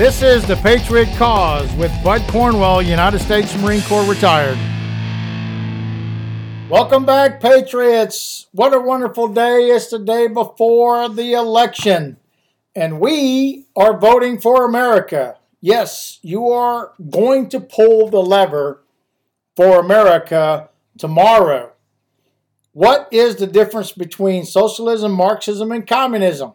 This is the Patriot Cause with Bud Cornwell, United States Marine Corps retired. Welcome back, Patriots. What a wonderful day. It's the day before the election, and we are voting for America. Yes, you are going to pull the lever for America tomorrow. What is the difference between socialism, Marxism, and communism?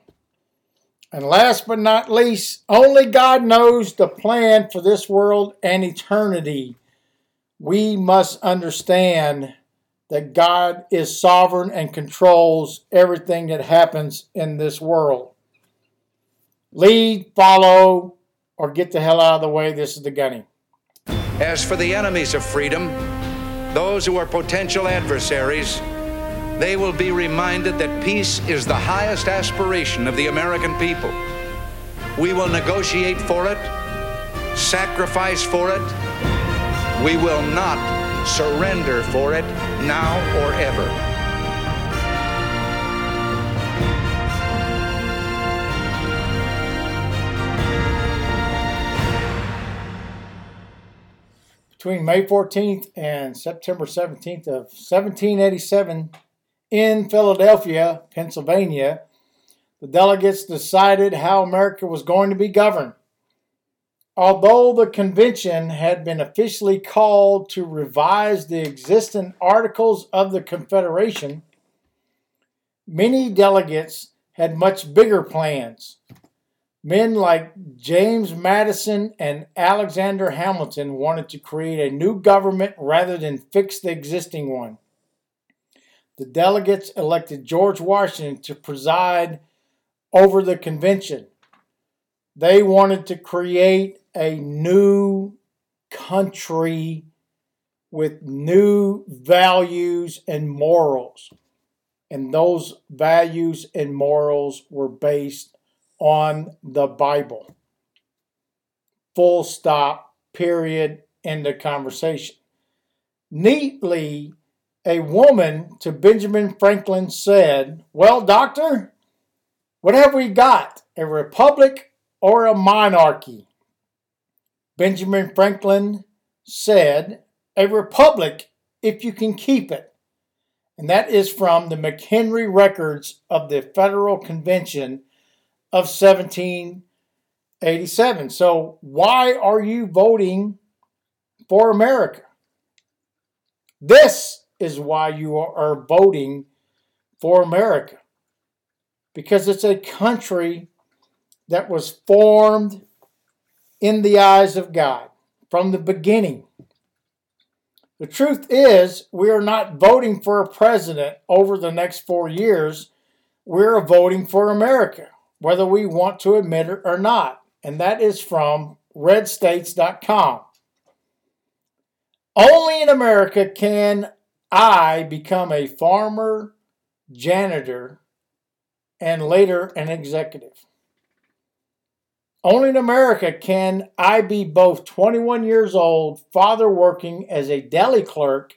And last but not least, only God knows the plan for this world and eternity. We must understand that God is sovereign and controls everything that happens in this world. Lead, follow, or get the hell out of the way. This is the gunny. As for the enemies of freedom, those who are potential adversaries, they will be reminded that peace is the highest aspiration of the American people. We will negotiate for it, sacrifice for it. We will not surrender for it now or ever. Between May 14th and September 17th of 1787, in Philadelphia, Pennsylvania, the delegates decided how America was going to be governed. Although the convention had been officially called to revise the existing Articles of the Confederation, many delegates had much bigger plans. Men like James Madison and Alexander Hamilton wanted to create a new government rather than fix the existing one the delegates elected George Washington to preside over the convention. They wanted to create a new country with new values and morals. And those values and morals were based on the Bible. Full stop, period, end of conversation. Neatly, a woman to Benjamin Franklin said, Well, doctor, what have we got? A republic or a monarchy? Benjamin Franklin said, A republic if you can keep it. And that is from the McHenry records of the Federal Convention of 1787. So, why are you voting for America? This is why you are voting for America. Because it's a country that was formed in the eyes of God from the beginning. The truth is, we are not voting for a president over the next four years. We're voting for America, whether we want to admit it or not. And that is from redstates.com. Only in America can I become a farmer, janitor, and later an executive. Only in America can I be both 21 years old, father working as a deli clerk,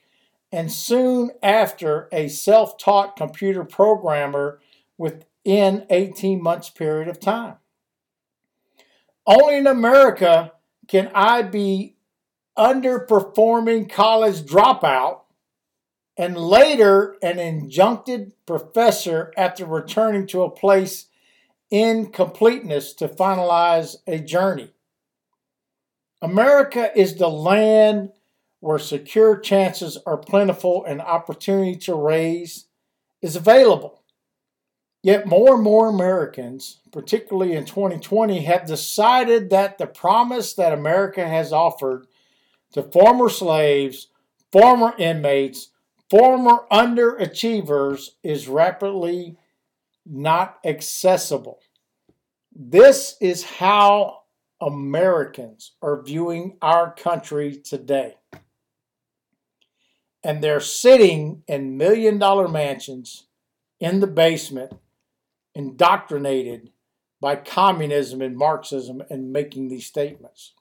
and soon after a self taught computer programmer within 18 months period of time. Only in America can I be underperforming college dropout and later an injuncted professor after returning to a place in completeness to finalize a journey. America is the land where secure chances are plentiful and opportunity to raise is available. Yet more and more Americans, particularly in 2020, have decided that the promise that America has offered to former slaves, former inmates, former underachievers is rapidly not accessible. This is how Americans are viewing our country today. And they're sitting in million dollar mansions in the basement, indoctrinated by communism and Marxism, and making these statements.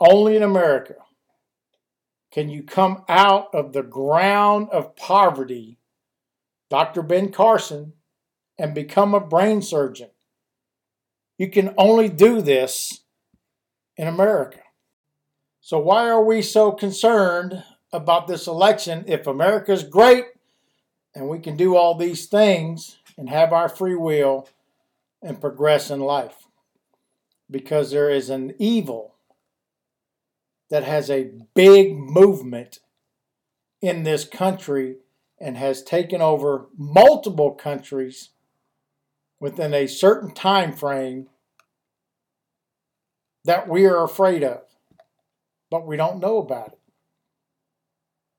Only in America can you come out of the ground of poverty, Dr. Ben Carson, and become a brain surgeon. You can only do this in America. So, why are we so concerned about this election if America's great and we can do all these things and have our free will and progress in life? Because there is an evil that has a big movement in this country and has taken over multiple countries within a certain time frame that we are afraid of, but we don't know about it.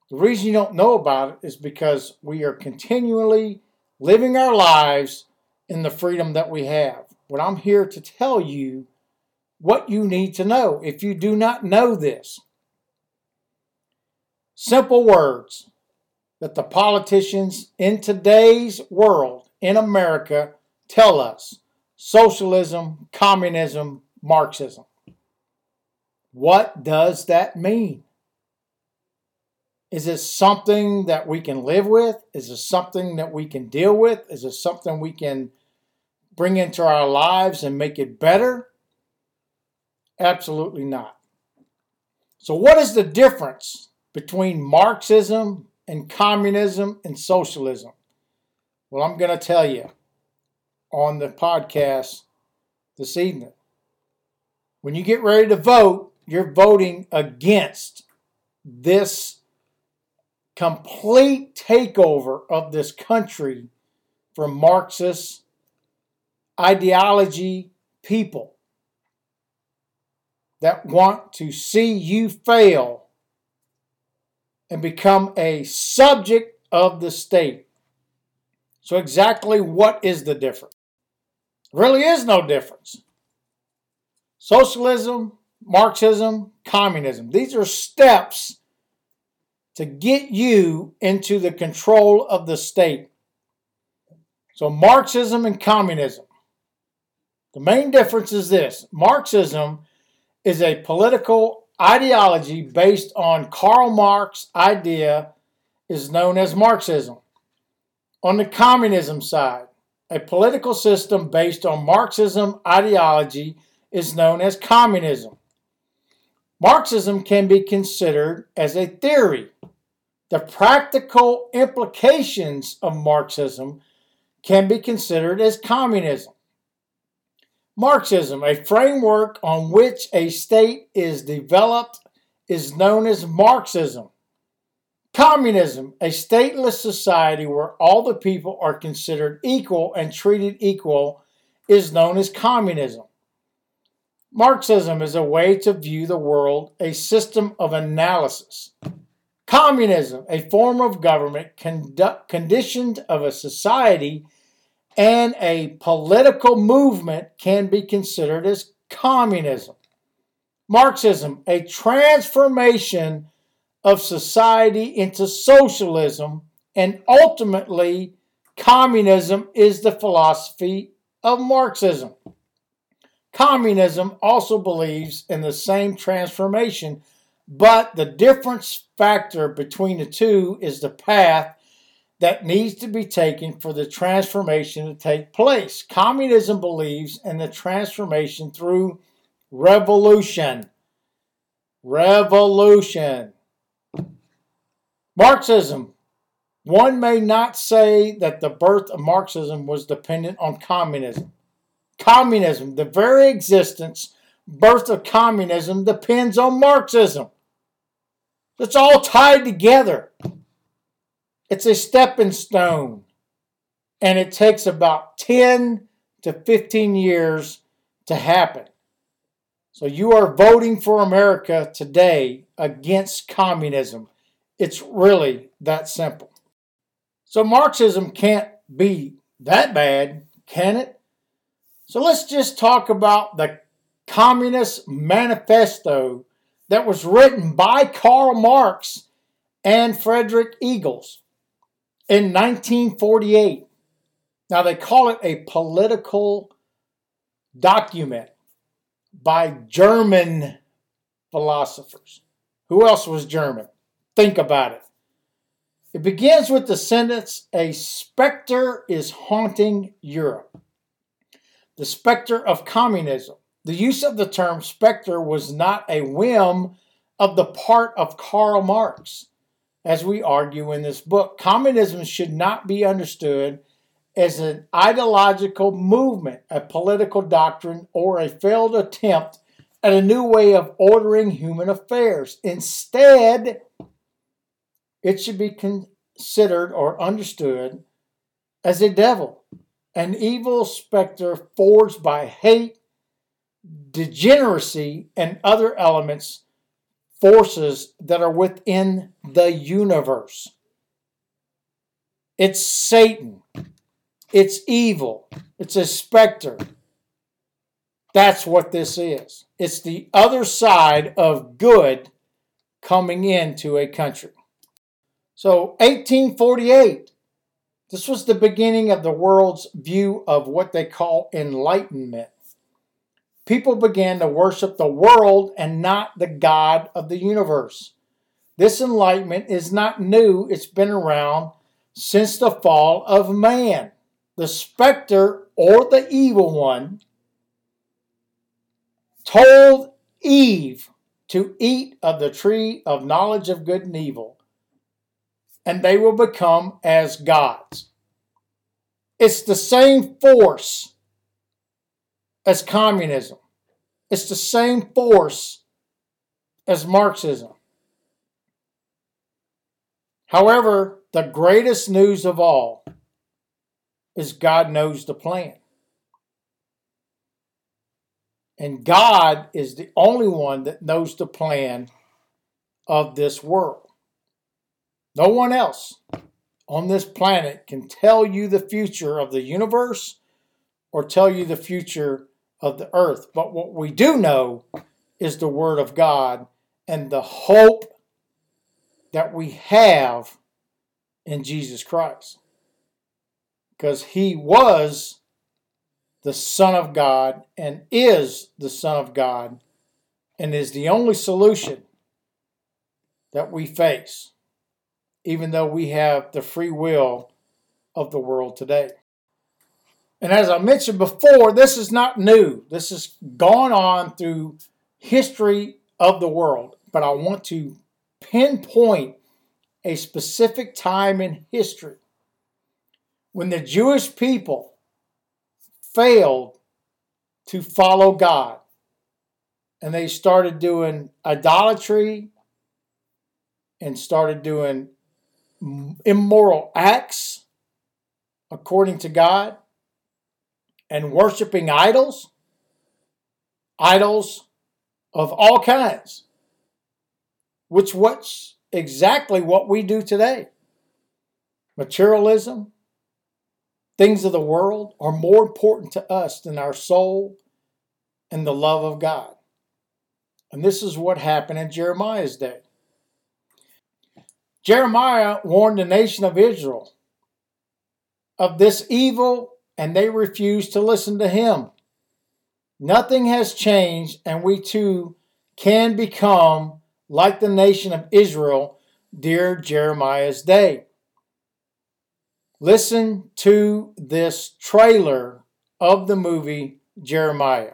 The reason you don't know about it is because we are continually living our lives in the freedom that we have. What I'm here to tell you what you need to know if you do not know this. Simple words that the politicians in today's world, in America, tell us socialism, communism, Marxism. What does that mean? Is it something that we can live with? Is it something that we can deal with? Is it something we can bring into our lives and make it better? Absolutely not. So, what is the difference between Marxism and communism and socialism? Well, I'm going to tell you on the podcast this evening. When you get ready to vote, you're voting against this complete takeover of this country from Marxist ideology people that want to see you fail and become a subject of the state. So, exactly what is the difference? Really is no difference. Socialism, Marxism, communism. These are steps to get you into the control of the state. So, Marxism and communism. The main difference is this Marxism is a political ideology based on Karl Marx's idea is known as Marxism. On the communism side, a political system based on Marxism ideology is known as communism. Marxism can be considered as a theory. The practical implications of Marxism can be considered as communism. Marxism, a framework on which a state is developed, is known as Marxism. Communism, a stateless society where all the people are considered equal and treated equal, is known as communism. Marxism is a way to view the world, a system of analysis. Communism, a form of government condu- conditioned of a society and a political movement can be considered as communism. Marxism, a transformation of society into socialism, and ultimately, communism is the philosophy of Marxism. Communism also believes in the same transformation, but the difference factor between the two is the path that needs to be taken for the transformation to take place. Communism believes in the transformation through revolution. Revolution. Marxism. One may not say that the birth of Marxism was dependent on communism. Communism, the very existence, birth of communism, depends on Marxism. It's all tied together. It's a stepping stone. And it takes about 10 to 15 years to happen. So you are voting for America today against communism. It's really that simple. So Marxism can't be that bad, can it? So let's just talk about the Communist Manifesto that was written by Karl Marx and Frederick Engels in 1948. Now, they call it a political document by German philosophers. Who else was German? Think about it. It begins with the sentence A specter is haunting Europe. The specter of communism. The use of the term specter was not a whim of the part of Karl Marx, as we argue in this book. Communism should not be understood as an ideological movement, a political doctrine, or a failed attempt at a new way of ordering human affairs. Instead, it should be considered or understood as a devil, an evil specter forged by hate, degeneracy, and other elements, forces that are within the universe. It's Satan. It's evil. It's a specter. That's what this is. It's the other side of good coming into a country. So, 1848, this was the beginning of the world's view of what they call enlightenment. People began to worship the world and not the God of the universe. This enlightenment is not new, it's been around since the fall of man the specter or the evil one told Eve to eat of the tree of knowledge of good and evil, and they will become as gods. It's the same force as communism, it's the same force as Marxism. However, the greatest news of all is God knows the plan. And God is the only one that knows the plan of this world. No one else on this planet can tell you the future of the universe or tell you the future of the earth. But what we do know is the Word of God and the hope that we have in Jesus Christ because he was the Son of God and is the Son of God and is the only solution that we face, even though we have the free will of the world today. And as I mentioned before, this is not new. This has gone on through history of the world, but I want to pinpoint a specific time in history when the Jewish people failed to follow God. And they started doing idolatry and started doing immoral acts according to God and worshiping idols, idols of all kinds, which what's exactly what we do today. Materialism, things of the world are more important to us than our soul and the love of God. And this is what happened in Jeremiah's day. Jeremiah warned the nation of Israel of this evil, and they refuse to listen to him. Nothing has changed, and we too can become like the nation of Israel during Jeremiah's day. Listen to this trailer of the movie Jeremiah.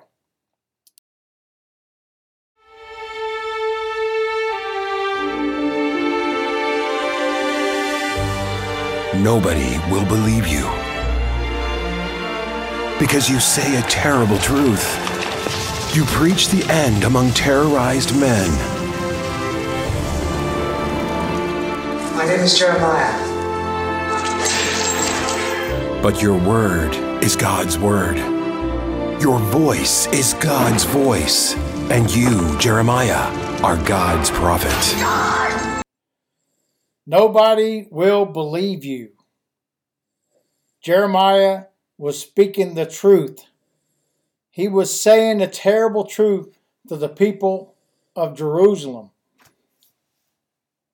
Nobody will believe you. Because you say a terrible truth. You preach the end among terrorized men. My name is Jeremiah. But your word is God's word. Your voice is God's voice. And you, Jeremiah, are God's prophet. Nobody will believe you. Jeremiah was speaking the truth. He was saying the terrible truth to the people of Jerusalem,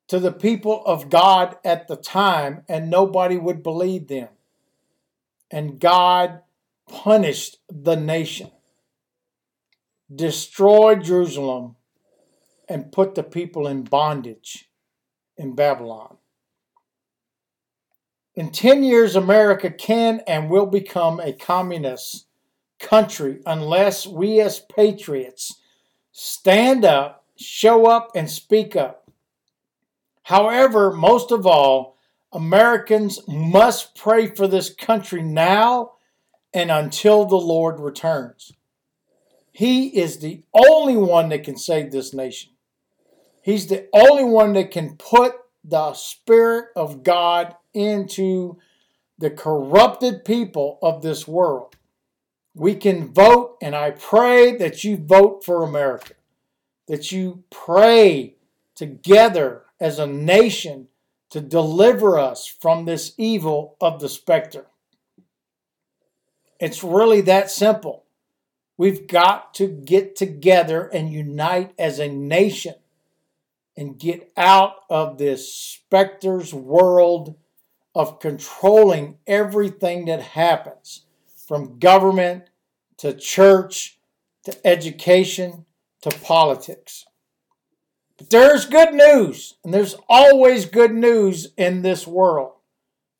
to the people of God at the time, and nobody would believe them and God punished the nation, destroyed Jerusalem, and put the people in bondage. in Babylon. In 10 years, America can and will become a communist country unless we as patriots stand up, show up, and speak up. However, most of all, Americans must pray for this country now and until the Lord returns. He is the only one that can save this nation. He's the only one that can put the Spirit of God into the corrupted people of this world. We can vote, and I pray that you vote for America, that you pray together as a nation to deliver us from this evil of the specter. It's really that simple. We've got to get together and unite as a nation and get out of this specter's world of controlling everything that happens from government to church to education to politics. But there's good news, and there's always good news in this world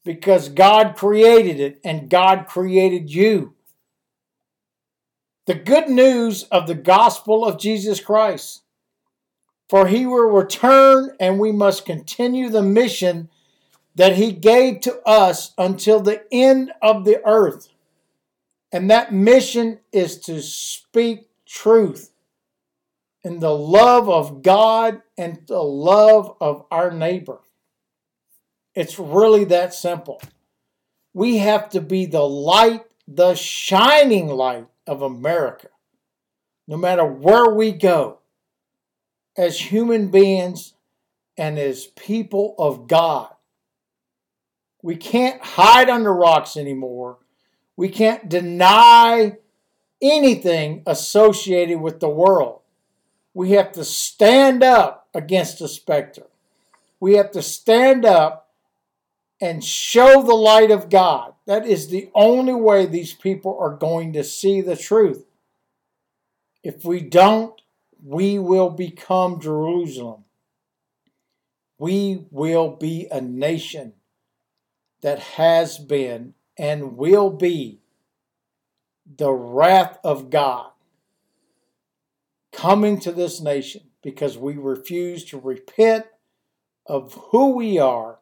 because God created it and God created you. The good news of the gospel of Jesus Christ. For he will return, and we must continue the mission that he gave to us until the end of the earth. And that mission is to speak truth in the love of God and the love of our neighbor. It's really that simple. We have to be the light, the shining light of America, no matter where we go, as human beings and as people of God. We can't hide under rocks anymore. We can't deny anything associated with the world. We have to stand up against the specter. We have to stand up and show the light of God. That is the only way these people are going to see the truth. If we don't, we will become Jerusalem. We will be a nation that has been and will be the wrath of God coming to this nation because we refuse to repent of who we are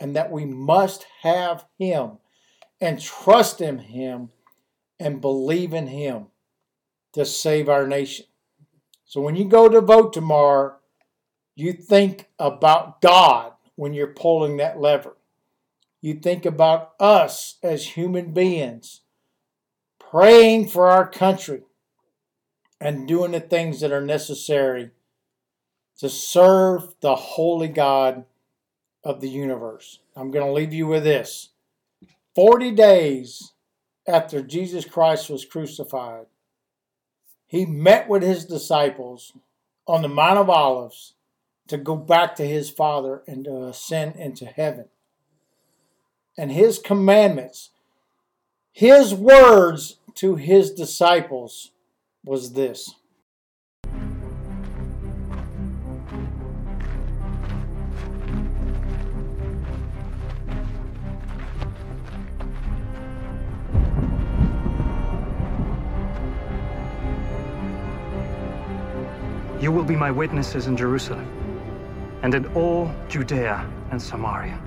and that we must have Him and trust in Him and believe in Him to save our nation. So when you go to vote tomorrow, you think about God when you're pulling that lever. You think about us as human beings praying for our country and doing the things that are necessary to serve the holy God of the universe. I'm going to leave you with this 40 days after Jesus Christ was crucified, he met with his disciples on the Mount of Olives to go back to his Father and to ascend into heaven. And his commandments, his words to his disciples was this. You will be my witnesses in Jerusalem and in all Judea and Samaria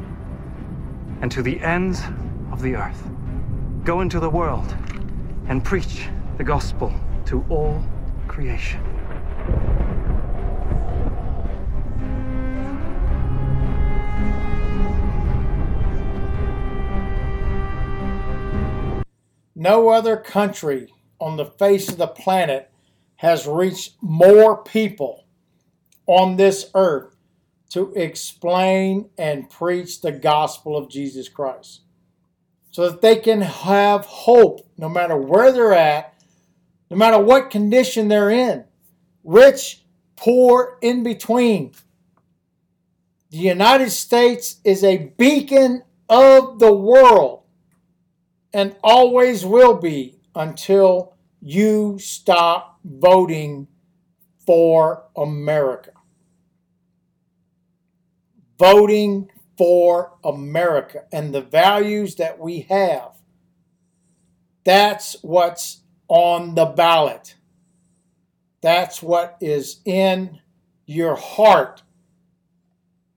and to the ends of the earth. Go into the world and preach the gospel to all creation. No other country on the face of the planet has reached more people on this earth to explain and preach the gospel of Jesus Christ so that they can have hope no matter where they're at, no matter what condition they're in rich, poor, in between. The United States is a beacon of the world and always will be until you stop voting for America. Voting for America and the values that we have. That's what's on the ballot. That's what is in your heart.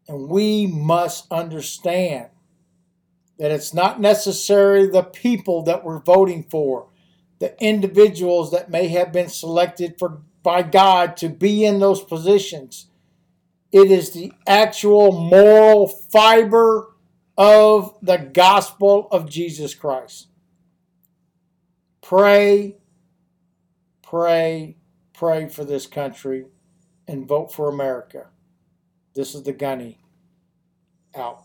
And we must understand that it's not necessarily the people that we're voting for, the individuals that may have been selected for by God to be in those positions. It is the actual moral fiber of the gospel of Jesus Christ. Pray, pray, pray for this country and vote for America. This is the Gunny out.